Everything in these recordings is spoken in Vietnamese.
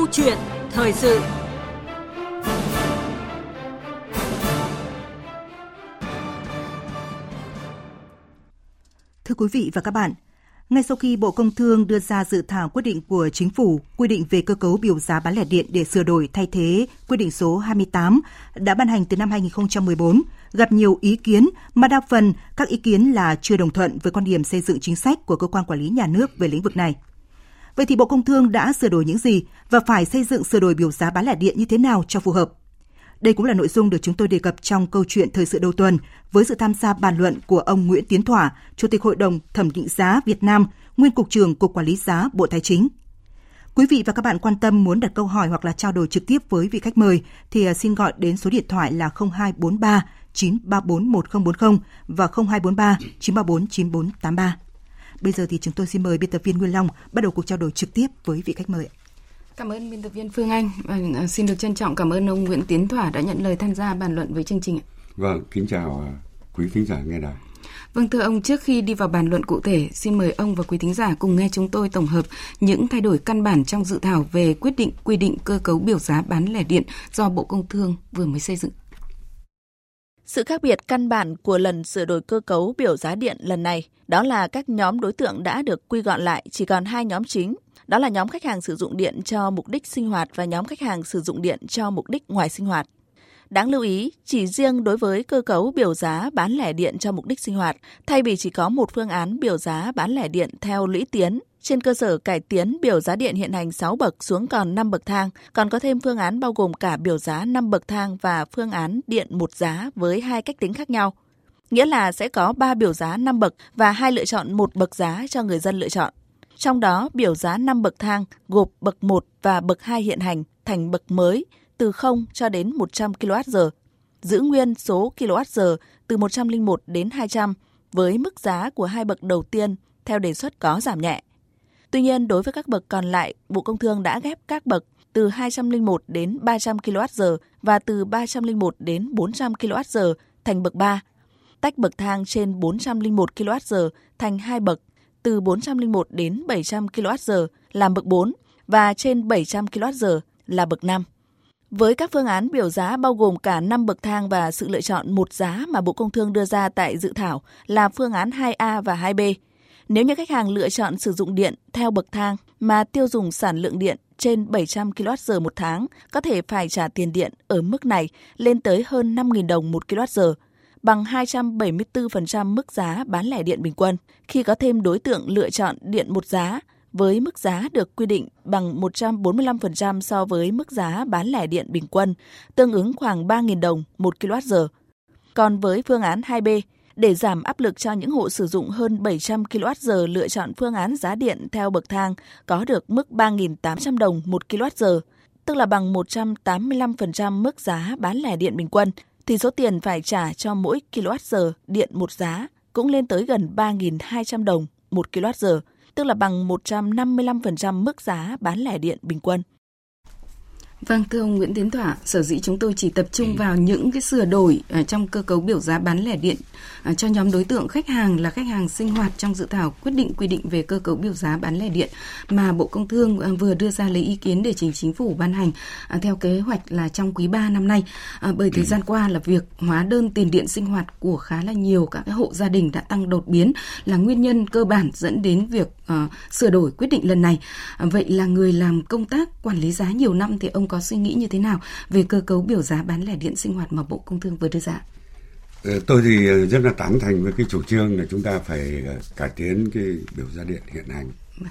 Câu chuyện thời sự Thưa quý vị và các bạn, ngay sau khi Bộ Công Thương đưa ra dự thảo quyết định của Chính phủ quy định về cơ cấu biểu giá bán lẻ điện để sửa đổi thay thế quyết định số 28 đã ban hành từ năm 2014, gặp nhiều ý kiến mà đa phần các ý kiến là chưa đồng thuận với quan điểm xây dựng chính sách của cơ quan quản lý nhà nước về lĩnh vực này. Vậy thì Bộ Công Thương đã sửa đổi những gì và phải xây dựng sửa đổi biểu giá bán lẻ điện như thế nào cho phù hợp? Đây cũng là nội dung được chúng tôi đề cập trong câu chuyện thời sự đầu tuần với sự tham gia bàn luận của ông Nguyễn Tiến Thỏa, Chủ tịch Hội đồng Thẩm định giá Việt Nam, nguyên Cục trưởng Cục Quản lý giá Bộ Tài chính. Quý vị và các bạn quan tâm muốn đặt câu hỏi hoặc là trao đổi trực tiếp với vị khách mời thì à, xin gọi đến số điện thoại là 0243 934 1040 và 0243 934 9483. Bây giờ thì chúng tôi xin mời biên tập viên Nguyên Long bắt đầu cuộc trao đổi trực tiếp với vị khách mời. Cảm ơn biên tập viên Phương Anh và à, xin được trân trọng cảm ơn ông Nguyễn Tiến Thỏa đã nhận lời tham gia bàn luận với chương trình. Vâng, kính chào à, quý thính giả nghe đài. Vâng thưa ông, trước khi đi vào bàn luận cụ thể, xin mời ông và quý thính giả cùng nghe chúng tôi tổng hợp những thay đổi căn bản trong dự thảo về quyết định quy định cơ cấu biểu giá bán lẻ điện do Bộ Công Thương vừa mới xây dựng. Sự khác biệt căn bản của lần sửa đổi cơ cấu biểu giá điện lần này đó là các nhóm đối tượng đã được quy gọn lại chỉ còn hai nhóm chính, đó là nhóm khách hàng sử dụng điện cho mục đích sinh hoạt và nhóm khách hàng sử dụng điện cho mục đích ngoài sinh hoạt. Đáng lưu ý, chỉ riêng đối với cơ cấu biểu giá bán lẻ điện cho mục đích sinh hoạt, thay vì chỉ có một phương án biểu giá bán lẻ điện theo lũy tiến, trên cơ sở cải tiến biểu giá điện hiện hành 6 bậc xuống còn 5 bậc thang, còn có thêm phương án bao gồm cả biểu giá 5 bậc thang và phương án điện một giá với hai cách tính khác nhau. Nghĩa là sẽ có 3 biểu giá 5 bậc và hai lựa chọn một bậc giá cho người dân lựa chọn. Trong đó, biểu giá 5 bậc thang gộp bậc 1 và bậc 2 hiện hành thành bậc mới từ 0 cho đến 100 kWh, giữ nguyên số kWh từ 101 đến 200 với mức giá của hai bậc đầu tiên theo đề xuất có giảm nhẹ. Tuy nhiên, đối với các bậc còn lại, Bộ Công Thương đã ghép các bậc từ 201 đến 300 kWh và từ 301 đến 400 kWh thành bậc 3, tách bậc thang trên 401 kWh thành hai bậc từ 401 đến 700 kWh làm bậc 4 và trên 700 kWh là bậc 5. Với các phương án biểu giá bao gồm cả 5 bậc thang và sự lựa chọn một giá mà Bộ Công Thương đưa ra tại dự thảo là phương án 2A và 2B. Nếu như khách hàng lựa chọn sử dụng điện theo bậc thang mà tiêu dùng sản lượng điện trên 700 kWh một tháng, có thể phải trả tiền điện ở mức này lên tới hơn 5.000 đồng một kWh, bằng 274% mức giá bán lẻ điện bình quân. Khi có thêm đối tượng lựa chọn điện một giá, với mức giá được quy định bằng 145% so với mức giá bán lẻ điện bình quân, tương ứng khoảng 3.000 đồng một kWh. Còn với phương án 2B, để giảm áp lực cho những hộ sử dụng hơn 700 kWh lựa chọn phương án giá điện theo bậc thang có được mức 3.800 đồng một kWh, tức là bằng 185% mức giá bán lẻ điện bình quân, thì số tiền phải trả cho mỗi kWh điện một giá cũng lên tới gần 3.200 đồng một kWh, tức là bằng 155% mức giá bán lẻ điện bình quân. Vâng, thưa ông Nguyễn Tiến Thỏa, sở dĩ chúng tôi chỉ tập trung vào những cái sửa đổi ở trong cơ cấu biểu giá bán lẻ điện à, cho nhóm đối tượng khách hàng là khách hàng sinh hoạt trong dự thảo quyết định quy định về cơ cấu biểu giá bán lẻ điện mà Bộ Công Thương à, vừa đưa ra lấy ý kiến để trình chính phủ ban hành theo kế hoạch là trong quý 3 năm nay. Bởi thời gian qua là việc hóa đơn tiền điện sinh hoạt của khá là nhiều các cái hộ gia đình đã tăng đột biến là nguyên nhân cơ bản dẫn đến việc uh, sửa đổi quyết định lần này. Vậy là người làm công tác quản lý giá nhiều năm thì ông có suy nghĩ như thế nào về cơ cấu biểu giá bán lẻ điện sinh hoạt mà Bộ Công Thương vừa đưa ra? Ờ, tôi thì ờ, rất là tán thành với cái chủ trương là chúng ta phải ờ, cải tiến cái biểu giá điện hiện hành. Vâng.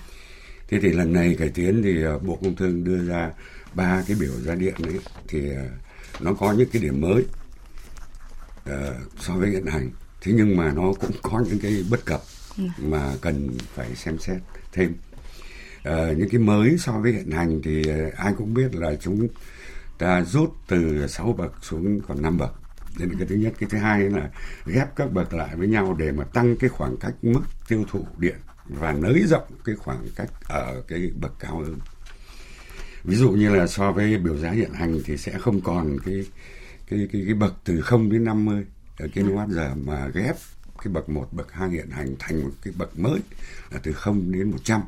Thế thì lần này cải tiến thì Bộ Công Thương đưa ra ba cái biểu giá điện ấy thì nó có những cái điểm mới uh, so với hiện hành. Thế nhưng mà nó cũng có những cái bất cập mà cần phải xem xét thêm. À, những cái mới so với hiện hành thì ờ, ai cũng biết là chúng ta rút từ 6 bậc xuống còn 5 bậc. Nên cái thứ nhất. Cái thứ hai là ghép các bậc lại với nhau để mà tăng cái khoảng cách mức tiêu thụ điện và nới rộng cái khoảng cách ở cái bậc cao hơn. Ví dụ như là so với biểu giá hiện hành thì sẽ không còn cái cái cái, cái bậc từ 0 đến 50 ở kWh giờ mà ghép cái bậc 1, bậc 2 hiện hành thành một cái bậc mới là từ 0 đến 100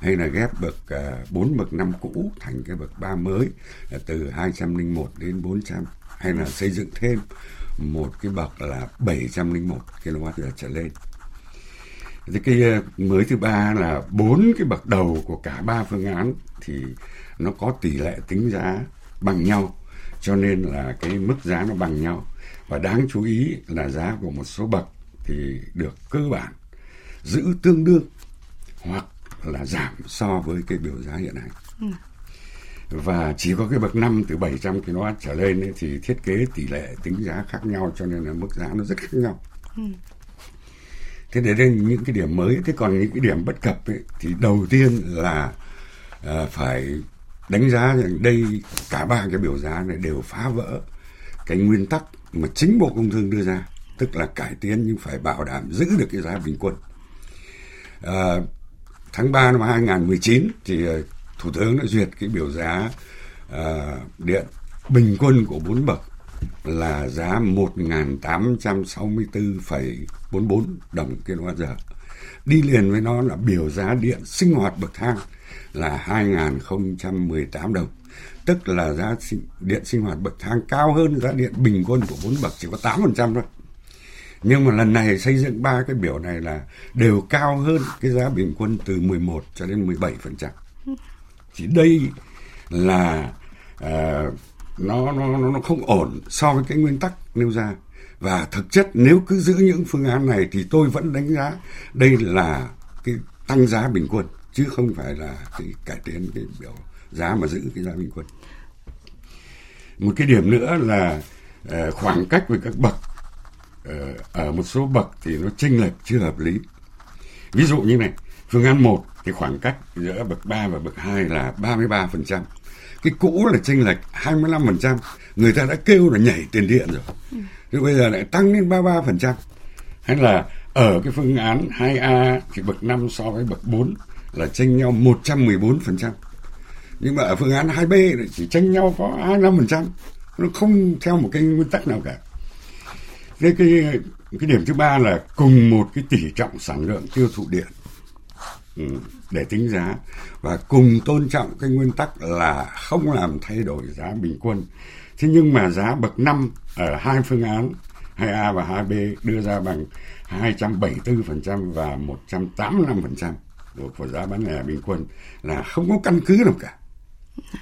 hay là ghép bậc à, bốn uh, bậc 5 cũ thành cái bậc 3 mới là từ 201 đến 400 hay là xây dựng thêm một cái bậc là 701 kWh trở lên. Thì cái à, mới thứ ba là bốn cái bậc đầu của cả ba phương án thì nó có tỷ lệ tính giá bằng nhau. Cho nên là cái mức giá nó bằng nhau. Và đáng chú ý là giá của một số bậc thì được cơ bản giữ tương đương hoặc là giảm so với cái biểu giá hiện nay. Ừ. Và chỉ có cái bậc 5 từ 700 kW trở lên ấy, thì thiết kế tỷ lệ tính giá khác nhau cho nên là mức giá nó rất khác nhau. Ừ. Thế để đây những cái điểm mới, thế còn những cái điểm bất cập ấy, thì đầu tiên là uh, phải đánh giá rằng đây cả ba cái biểu giá này đều phá vỡ cái nguyên tắc mà chính Bộ Công Thương đưa ra, tức là cải tiến nhưng phải bảo đảm giữ được cái giá bình quân. À, tháng 3 năm 2019 thì à, Thủ tướng đã duyệt cái biểu giá à, điện bình quân của bốn bậc là giá 1.864,44 đồng kWh. Đi liền với nó là biểu giá điện sinh hoạt bậc thang là 2.018 đồng tức là giá điện sinh hoạt bậc thang cao hơn giá điện bình quân của bốn bậc chỉ có 8% thôi. Nhưng mà lần này xây dựng ba cái biểu này là đều cao hơn cái giá bình quân từ 11 cho đến 17%. Chỉ đây là uh, nó nó nó không ổn so với cái nguyên tắc nêu ra và thực chất nếu cứ giữ những phương án này thì tôi vẫn đánh giá đây là cái tăng giá bình quân chứ không phải là cái cải tiến cái biểu giá mà giữ cái giá bình quân một cái điểm nữa là uh, khoảng cách về các bậc Ờ, ở một số bậc thì nó chênh lệch chưa hợp lý ví dụ như này phương án 1 thì khoảng cách giữa bậc 3 và bậc 2 là 33%. Cái cũ là chênh lệch 25%, người ta đã kêu là nhảy tiền điện rồi. Ừ. Thế bây giờ lại tăng lên 33%. Hay là ở cái phương án 2A thì bậc 5 so với bậc 4 là chênh nhau 114% nhưng mà ở phương án 2B chỉ tranh nhau có 25% nó không theo một cái nguyên tắc nào cả cái cái cái điểm thứ ba là cùng một cái tỷ trọng sản lượng tiêu thụ điện. Ừ, để tính giá. Và cùng tôn trọng cái nguyên tắc là không làm thay đổi giá bình quân. Thế nhưng mà giá bậc 5 ở hai phương án 2A và 2B đưa ra bằng 274% và 185% của giá bán lẻ bình quân là không có căn cứ nào cả.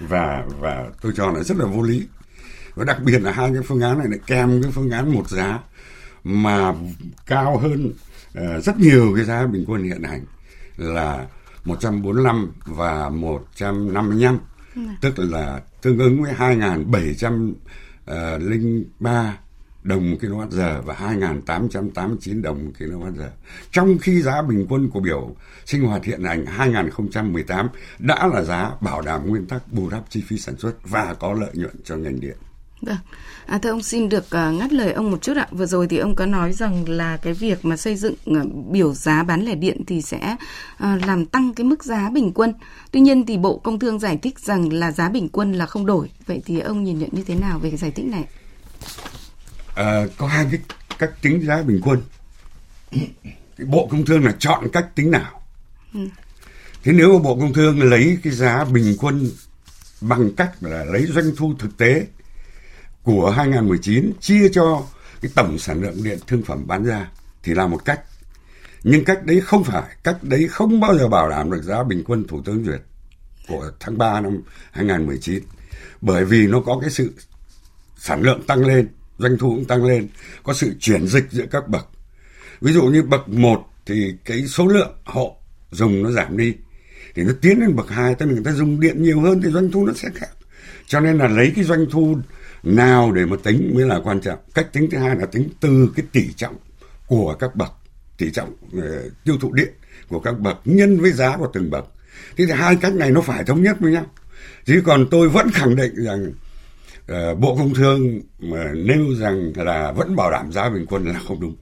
Và và tôi cho là rất là vô lý và đặc biệt là hai cái phương án này lại kèm cái phương án một giá mà cao hơn uh, rất nhiều cái giá bình quân hiện hành là 145 và 155 ừ. tức là tương ứng với 2.703 đồng kWh và 2.889 đồng kWh. Trong khi giá bình quân của biểu sinh hoạt hiện hành 2018 đã là giá bảo đảm nguyên tắc bù đắp chi phí sản xuất và có lợi nhuận cho ngành điện. Vâng. À, thưa ông xin được uh, ngắt lời ông một chút ạ. Vừa rồi thì ông có nói rằng là cái việc mà xây dựng uh, biểu giá bán lẻ điện thì sẽ uh, làm tăng cái mức giá bình quân. Tuy nhiên thì Bộ Công Thương giải thích rằng là giá bình quân là không đổi. Vậy thì ông nhìn nhận như thế nào về cái giải thích này? uh, có hai cái cách tính giá bình quân cái bộ công thương là chọn cách tính nào ừ. thế nếu bộ công thương lấy cái giá bình quân bằng cách là lấy doanh thu thực tế của 2019 chia cho cái tổng sản lượng điện thương phẩm bán ra thì là một cách nhưng cách đấy không phải cách đấy không bao giờ bảo đảm được giá bình quân thủ tướng duyệt của tháng 3 năm 2019 bởi vì nó có cái sự sản lượng tăng lên doanh thu cũng tăng lên, có sự chuyển dịch giữa các bậc. Ví dụ như bậc 1 thì cái số lượng hộ dùng nó giảm đi, thì nó tiến lên bậc 2, tức là người ta dùng điện nhiều hơn thì doanh thu nó sẽ khác. Cho nên là lấy cái doanh thu nào để mà tính mới là quan trọng. Cách tính thứ hai là tính từ cái tỷ trọng của các bậc, tỷ trọng uh, tiêu thụ điện của các bậc nhân với giá của từng bậc. Thế thì hai cách này nó phải thống nhất với nhau. Chứ còn tôi vẫn khẳng định rằng uh, Bộ Công Thương mà nêu rằng là vẫn bảo đảm giá bình quân là không đúng.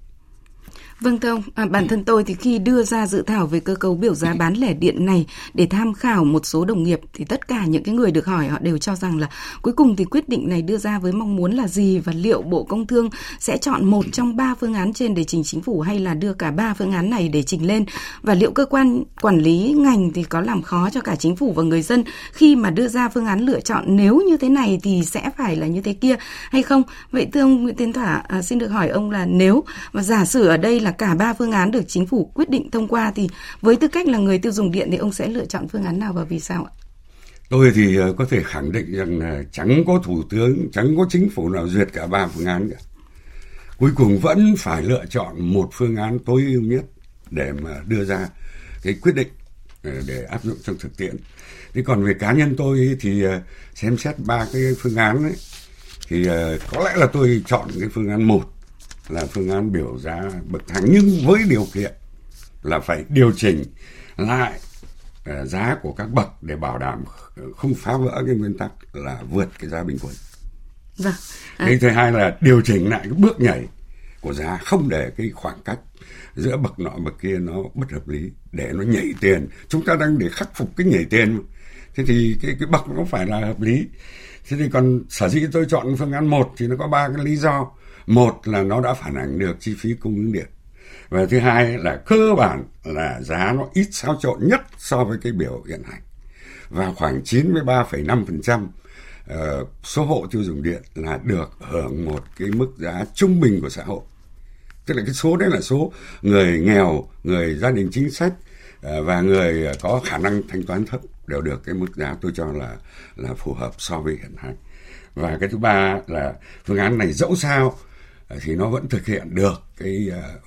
Vâng thưa ông, à, bản thân tôi thì khi đưa ra dự thảo về cơ cấu biểu giá bán lẻ điện này để tham khảo một số đồng nghiệp thì tất cả những cái người được hỏi họ đều cho rằng là cuối cùng thì quyết định này đưa ra với mong muốn là gì và liệu Bộ Công Thương sẽ chọn một trong ba phương án trên để trình chính phủ hay là đưa cả ba phương án này để trình lên? Và liệu cơ quan quản lý ngành thì có làm khó cho cả chính phủ và người dân khi mà đưa ra phương án lựa chọn nếu như thế này thì sẽ phải là như thế kia hay không? Vậy thưa ông Nguyễn Tiến Thỏa, à, xin được hỏi ông là nếu mà giả sử ở đây là cả ba phương án được chính phủ quyết định thông qua thì với tư cách là người tiêu dùng điện thì ông sẽ lựa chọn phương án nào và vì sao ạ? Tôi thì ờ, có thể khẳng định rằng là chẳng có thủ tướng, chẳng có chính phủ nào duyệt cả ba phương án cả. Cuối cùng vẫn phải lựa chọn một phương án tối ưu nhất để mà đưa ra cái quyết định ờ, để áp dụng trong thực tiễn. Thế còn về cá nhân tôi thì ờ, xem xét ba cái phương án ấy thì có lẽ là tôi chọn cái phương án một là phương án biểu giá bậc thang nhưng với điều kiện là phải điều chỉnh lại uh, giá của các bậc để bảo đảm không phá vỡ cái nguyên tắc là vượt cái giá bình quân. Vâng. À. Cái thứ hai là điều chỉnh lại cái bước nhảy của giá không để cái khoảng cách giữa bậc nọ bậc kia nó bất hợp lý để nó nhảy tiền chúng ta đang để khắc phục cái nhảy tiền thế thì cái cái bậc nó phải là hợp lý thế thì còn sở dĩ tôi chọn phương án một thì nó có ba cái lý do một là nó đã phản ánh được chi phí cung ứng điện. Và thứ hai là cơ bản là giá nó ít xáo trộn nhất so với cái biểu hiện hành. Và khoảng 93,5% ờ, số hộ tiêu dùng điện là được hưởng một cái mức giá trung bình của xã hội. Tức là cái số đấy là số người nghèo người gia đình chính sách ờ, và người có khả năng thanh toán thấp đều được cái mức giá tôi cho là là phù hợp so với hiện hành. Và cái thứ ba là phương án này dẫu sao Ờ, thì nó vẫn thực hiện được cái ờ,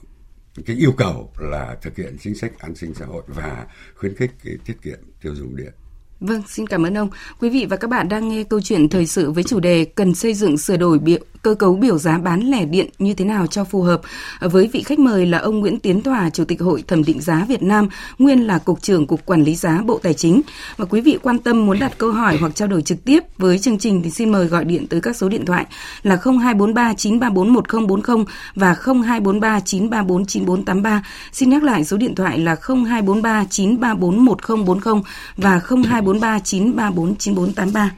cái yêu cầu là thực hiện chính sách an sinh xã hội và khuyến khích cái tiết kiệm tiêu dùng điện. Vâng, xin cảm ơn ông. Quý vị và các bạn đang nghe câu chuyện thời sự với chủ đề cần xây dựng sửa đổi biểu cơ cấu biểu giá bán lẻ điện như thế nào cho phù hợp. Với vị khách mời là ông Nguyễn Tiến Tòa, Chủ tịch Hội Thẩm định giá Việt Nam, nguyên là Cục trưởng Cục Quản lý giá Bộ Tài chính. Và quý vị quan tâm muốn đặt câu hỏi hoặc trao đổi trực tiếp với chương trình thì xin mời gọi điện tới các số điện thoại là 0243 934 1040 và 0243 934 9483. Xin nhắc lại số điện thoại là 0243 934 1040 và 0243 934 9483.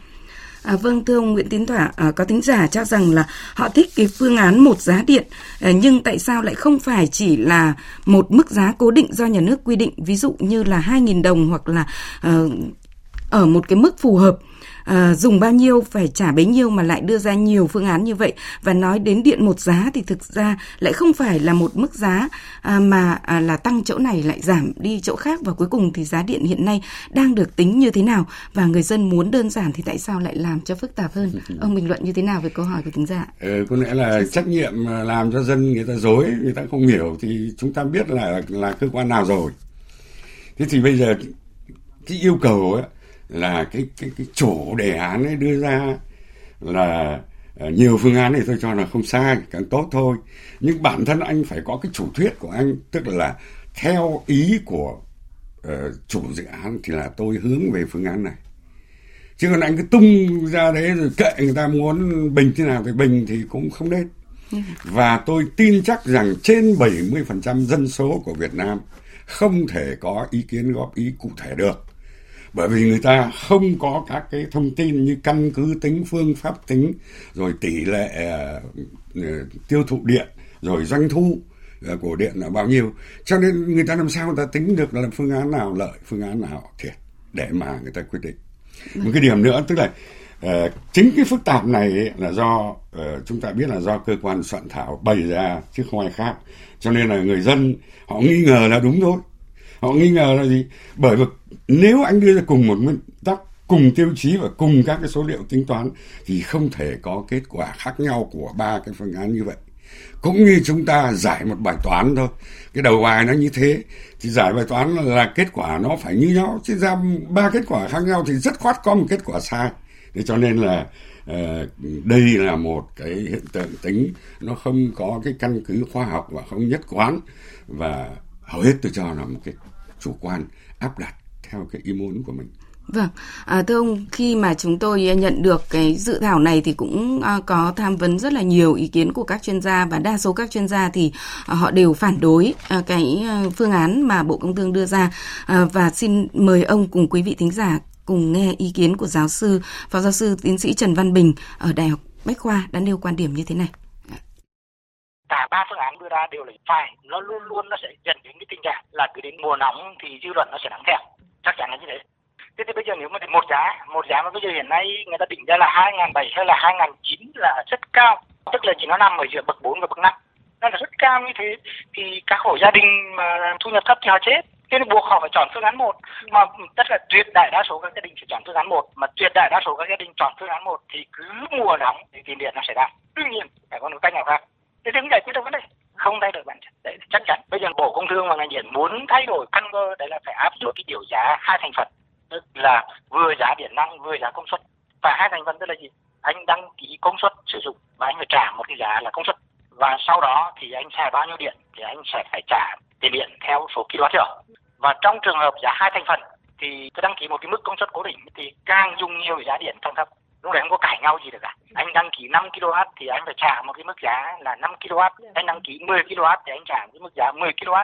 À, vâng thưa ông Nguyễn Tiến Thỏa, à, có tính giả cho rằng là họ thích cái phương án một giá điện, à, nhưng tại sao lại không phải chỉ là một mức giá cố định do nhà nước quy định, ví dụ như là 2.000 đồng hoặc là à, ở một cái mức phù hợp à, dùng bao nhiêu phải trả bấy nhiêu mà lại đưa ra nhiều phương án như vậy. Và nói đến điện một giá thì thực ra lại không phải là một mức giá à, mà à, là tăng chỗ này lại giảm đi chỗ khác. Và cuối cùng thì giá điện hiện nay đang được tính như thế nào? Và người dân muốn đơn giản thì tại sao lại làm cho phức tạp hơn? Ông bình luận như thế nào về câu hỏi của tính giả? Ừ, có lẽ là trách nhiệm làm cho dân người ta dối người ta không hiểu thì chúng ta biết là là cơ quan nào rồi. Thế thì bây giờ cái yêu cầu ấy, là cái cái cái chủ đề án ấy đưa ra là à, nhiều phương án thì tôi cho là không sai càng tốt thôi. Nhưng bản thân anh phải có cái chủ thuyết của anh tức là theo ý của uh, chủ dự án thì là tôi hướng về phương án này. Chứ còn anh cứ tung ra đấy rồi kệ người ta muốn bình thế nào thì bình thì cũng không nên. Và tôi tin chắc rằng trên 70% dân số của Việt Nam không thể có ý kiến góp ý cụ thể được bởi vì người ta không có các cái thông tin như căn cứ tính phương pháp tính rồi tỷ lệ uh, tiêu thụ điện rồi doanh thu uh, của điện là bao nhiêu. Cho nên người ta làm sao người ta tính được là phương án nào lợi phương án nào thiệt để mà người ta quyết định. Một cái điểm nữa tức là uh, chính cái phức tạp này là do chúng ta biết là do cơ quan soạn thảo bày ra chứ không ai khác. Cho nên là người dân họ nghi ngờ là đúng thôi họ nghi ngờ là gì? Bởi vì nếu anh đưa ra cùng một nguyên tắc, cùng tiêu chí và cùng các cái số liệu tính toán, thì không thể có kết quả khác nhau của ba cái phương án như vậy. Cũng như chúng ta giải một bài toán thôi. Cái đầu bài nó như thế, thì giải bài toán là kết quả nó phải như nhau. Chứ ra ba kết quả khác nhau thì rất khoát có một kết quả sai. Thế cho nên là ờ, đây là một cái hiện tượng tính. Nó không có cái căn cứ khoa học và không nhất quán. Và hầu hết tôi cho là một cái chủ quan áp đặt theo cái ý muốn của mình. Vâng, à, thưa ông, khi mà chúng tôi à, nhận được cái dự thảo này thì cũng à, có tham vấn rất là nhiều ý kiến của các chuyên gia và đa số các chuyên gia thì à, họ đều phản đối à, cái à, phương án mà Bộ Công Thương đưa ra. À, và xin mời ông cùng quý vị thính giả cùng nghe ý kiến của giáo sư, phó giáo sư tiến sĩ Trần Văn Bình ở Đại học Bách Khoa đã nêu quan điểm như thế này cả ba phương án đưa ra đều là phải. Nó luôn luôn nó sẽ dẫn đến cái tình trạng là cứ đến mùa nóng thì dư luận nó sẽ nắng theo. Chắc chắn là như thế. Thế thì bây giờ nếu mà một giá một giá mà bây giờ hiện nay người ta định ra là hai ngàn bảy hay là hai ngàn chín là rất cao. Tức là chỉ nó nằm ở giữa bậc 4 và bậc 5 nó là rất cao như thế thì các hộ gia đình mà thu nhập thấp thì họ chết. Thế nên buộc họ phải chọn phương án một. Mà tất cả tuyệt đại đa số các gia đình sẽ chọn phương án một. Mà tuyệt đại đa số các gia đình chọn phương án một thì cứ mùa nóng thì tiền điện nó sẽ tăng tuy nhiên phải có một cách nào khác thế thì giải quyết được vấn đề không thay đổi bản chất đấy chắc chắn bây giờ bộ công thương và ngành điện muốn thay đổi căn cơ, đấy là phải áp dụng cái điều giá hai thành phần. Tức là vừa giá điện năng, vừa giá công suất. Và hai thành phần tức là gì? Anh đăng ký công suất sử dụng và anh phải trả một cái giá là công suất. Và sau đó thì anh xài bao nhiêu điện thì anh sẽ phải trả tiền điện theo số kWh và trong trường hợp giá hai thành phần thì tôi đăng ký một cái mức công suất cố định thì càng dùng nhiều giá điện càng thấp. Lúc đấy không có cãi nhau gì được cả. Anh đăng ký 5 kW thì anh phải trả một cái mức giá là 5 kW anh đăng ký 10 kW thì anh trả cái mức giá 10 kW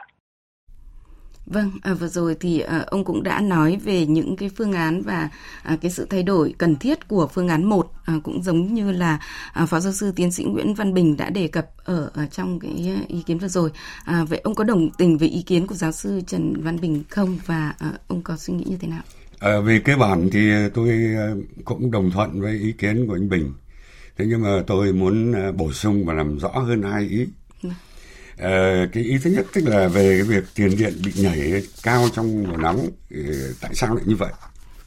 Vâng, à, vừa rồi thì à, ông cũng đã nói về những cái phương án và à, cái sự thay đổi cần thiết của phương án 1 à, cũng giống như là à, phó giáo sư tiến sĩ Nguyễn Văn Bình đã đề cập ở, ở trong cái ý kiến vừa rồi. À, vậy ông có đồng tình với ý kiến của giáo sư Trần Văn Bình không và à, ông có suy nghĩ như thế nào? À, về cơ bản thì tôi à, cũng đồng thuận với ý kiến của anh Bình. Thế nhưng mà tôi muốn à, bổ sung và làm rõ hơn hai ý. À, cái ý thứ nhất tức là về cái việc tiền điện bị nhảy cao trong mùa nóng tại sao lại như vậy?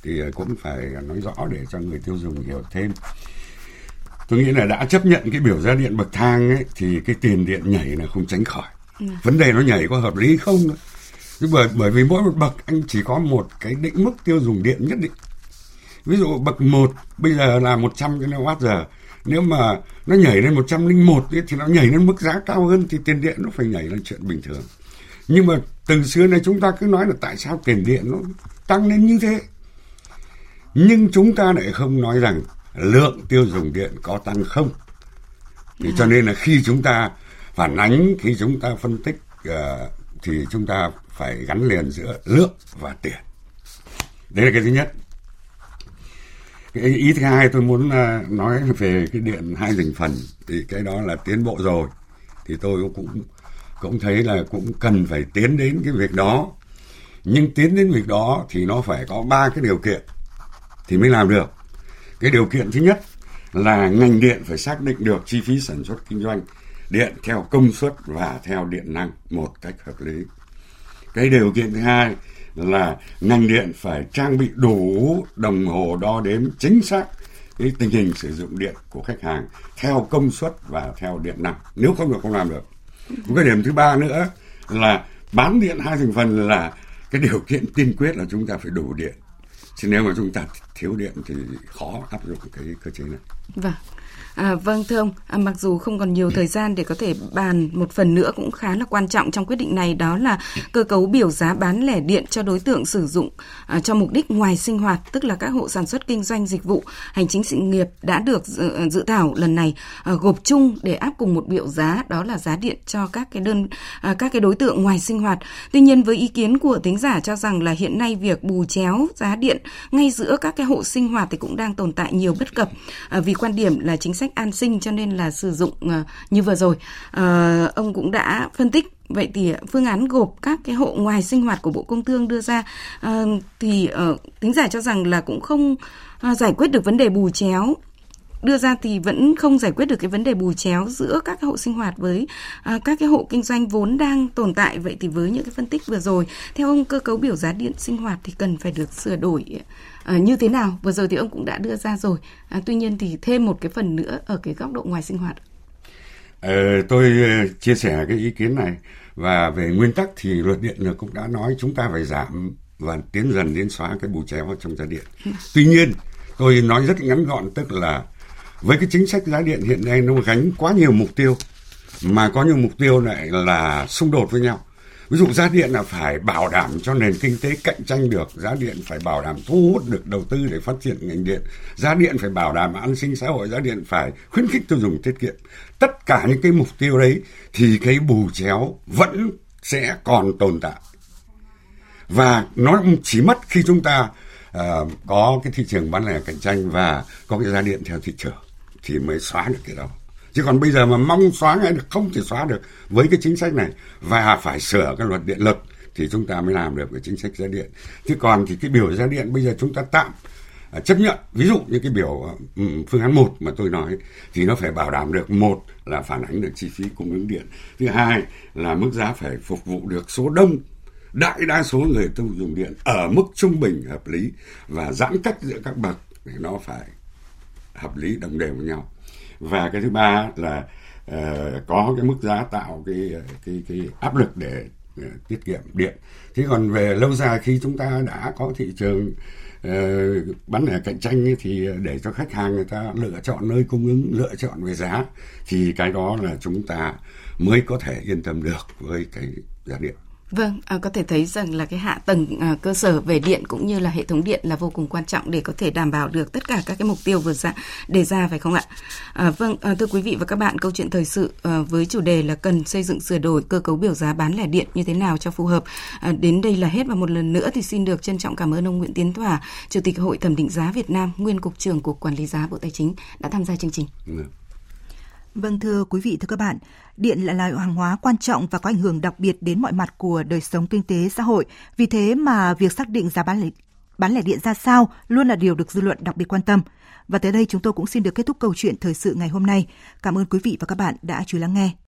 Thì cũng phải nói rõ để cho người tiêu dùng hiểu thêm. Tôi nghĩ là đã chấp nhận cái biểu giá điện bậc thang ấy thì cái tiền điện nhảy là không tránh khỏi. Ừ. vấn đề nó nhảy có hợp lý không nhưng bởi bởi vì mỗi một bậc anh chỉ có một cái định mức tiêu dùng điện nhất định. Ví dụ bậc 1 bây giờ là 100 kWh nếu mà nó nhảy lên 101 ấy, thì nó nhảy lên mức giá cao hơn thì tiền điện nó phải nhảy là chuyện bình thường. Nhưng mà từ xưa này chúng ta cứ nói là tại sao tiền điện nó tăng lên như thế? Nhưng chúng ta lại không nói rằng lượng tiêu dùng điện có tăng không. Thì cho nên là khi chúng ta phản ánh khi chúng ta phân tích uh, thì chúng ta phải gắn liền giữa lượng và tiền. Đấy là cái thứ nhất cái ý thứ hai tôi muốn à, nói về cái điện hai thành phần, thì cái đó là tiến bộ rồi. Thì tôi cũng cũng thấy là cũng cần phải tiến đến cái việc đó. Nhưng tiến đến việc đó thì nó phải có ba cái điều kiện thì mới làm được. Cái điều kiện thứ nhất là ngành điện phải xác định được chi phí sản xuất kinh doanh điện theo công suất và theo điện năng một cách hợp lý. Cái điều kiện thứ hai là ngành điện phải trang bị đủ đồng hồ đo đếm chính xác cái tình hình sử dụng điện của khách hàng theo công suất và theo điện năng. Nếu không được không làm được. Một cái điểm thứ ba nữa là bán điện hai thành phần là cái điều kiện tiên quyết là chúng ta phải đủ điện. Chứ nếu mà chúng ta thiếu điện thì khó áp dụng cái cơ chế này. Vâng. À, vâng thưa ông, à, mặc dù không còn nhiều thời gian để có thể bàn một phần nữa cũng khá là quan trọng trong quyết định này đó là cơ cấu biểu giá bán lẻ điện cho đối tượng sử dụng à, cho mục đích ngoài sinh hoạt, tức là các hộ sản xuất kinh doanh dịch vụ, hành chính sự nghiệp đã được dự, à, dự thảo lần này à, gộp chung để áp cùng một biểu giá đó là giá điện cho các cái đơn à, các cái đối tượng ngoài sinh hoạt. Tuy nhiên với ý kiến của tính giả cho rằng là hiện nay việc bù chéo giá điện ngay giữa các cái hộ sinh hoạt thì cũng đang tồn tại nhiều bất cập à, vì quan điểm là chính sách an sinh cho nên là sử dụng à, như vừa rồi. À, ông cũng đã phân tích. Vậy thì à, phương án gộp các cái hộ ngoài sinh hoạt của bộ công thương đưa ra à, thì à, tính giải cho rằng là cũng không à, giải quyết được vấn đề bù chéo đưa ra thì vẫn không giải quyết được cái vấn đề bù chéo giữa các hộ sinh hoạt với à, các cái hộ kinh doanh vốn đang tồn tại. Vậy thì với những cái phân tích vừa rồi theo ông cơ cấu biểu giá điện sinh hoạt thì cần phải được sửa đổi à, như thế nào? Vừa rồi thì ông cũng đã đưa ra rồi. À, tuy nhiên thì thêm một cái phần nữa ở cái góc độ ngoài sinh hoạt. Ờ, tôi ờ, chia sẻ cái ý kiến này và về nguyên tắc thì luật điện cũng đã nói chúng ta phải giảm và tiến dần đến xóa cái bù chéo trong giá điện. Ừ. tuy nhiên tôi nói rất ngắn gọn tức là với cái chính sách giá điện hiện nay nó gánh quá nhiều mục tiêu mà có nhiều mục tiêu lại là xung đột với nhau. Ví dụ giá điện là phải bảo đảm cho nền kinh tế cạnh tranh được giá điện phải bảo đảm thu hút được đầu tư để phát triển ngành điện giá điện phải bảo đảm an sinh xã hội giá điện phải khuyến khích tiêu dùng tiết kiệm. Tất cả những cái mục tiêu đấy thì cái bù chéo vẫn sẽ còn tồn tại. Và nó chỉ mất khi chúng ta uh, có cái thị trường bán lẻ cạnh tranh và có cái giá điện theo thị trường thì mới xóa được cái đó. Chứ còn bây giờ mà mong xóa ngay được, không thể xóa được với cái chính sách này và phải sửa cái luật điện lực thì chúng ta mới làm được cái chính sách giá điện. Chứ còn thì cái biểu giá điện bây giờ chúng ta tạm à, chấp nhận. Ví dụ như cái biểu ừ, phương án một mà tôi nói thì nó phải bảo đảm được, một là phản ánh được chi phí cung ứng điện, thứ hai là mức giá phải phục vụ được số đông, đại đa số người tiêu dùng điện ở mức trung bình hợp lý và giãn cách giữa các bậc thì nó phải hợp lý đồng đều với nhau. Và cái thứ ba là uh, có cái mức giá tạo cái cái cái áp lực để uh, tiết kiệm điện. Thế còn về lâu dài khi chúng ta đã có thị trường uh, bán lẻ cạnh tranh thì để cho khách hàng người ta lựa chọn nơi cung ứng lựa chọn về giá thì cái đó là chúng ta mới có thể yên tâm được với cái giá điện. Vâng, à, có thể thấy rằng là cái hạ tầng à, cơ sở về điện cũng như là hệ thống điện là vô cùng quan trọng để có thể đảm bảo được tất cả các cái mục tiêu vừa ra đề ra phải không ạ? À, vâng, à, thưa quý vị và các bạn, câu chuyện thời sự à, với chủ đề là cần xây dựng sửa đổi cơ cấu biểu giá bán lẻ điện như thế nào cho phù hợp. À, đến đây là hết và một lần nữa thì xin được trân trọng cảm ơn ông Nguyễn Tiến Thỏa, Chủ tịch Hội thẩm định giá Việt Nam, nguyên cục trưởng Cục Quản lý giá Bộ Tài chính đã tham gia chương trình. Ừ. Vâng thưa quý vị, thưa các bạn, điện là loại hàng hóa quan trọng và có ảnh hưởng đặc biệt đến mọi mặt của đời sống kinh tế xã hội. Vì thế mà việc xác định giá bán lẻ, bán lẻ điện ra sao luôn là điều được dư luận đặc biệt quan tâm. Và tới đây chúng tôi cũng xin được kết thúc câu chuyện thời sự ngày hôm nay. Cảm ơn quý vị và các bạn đã chú ý lắng nghe.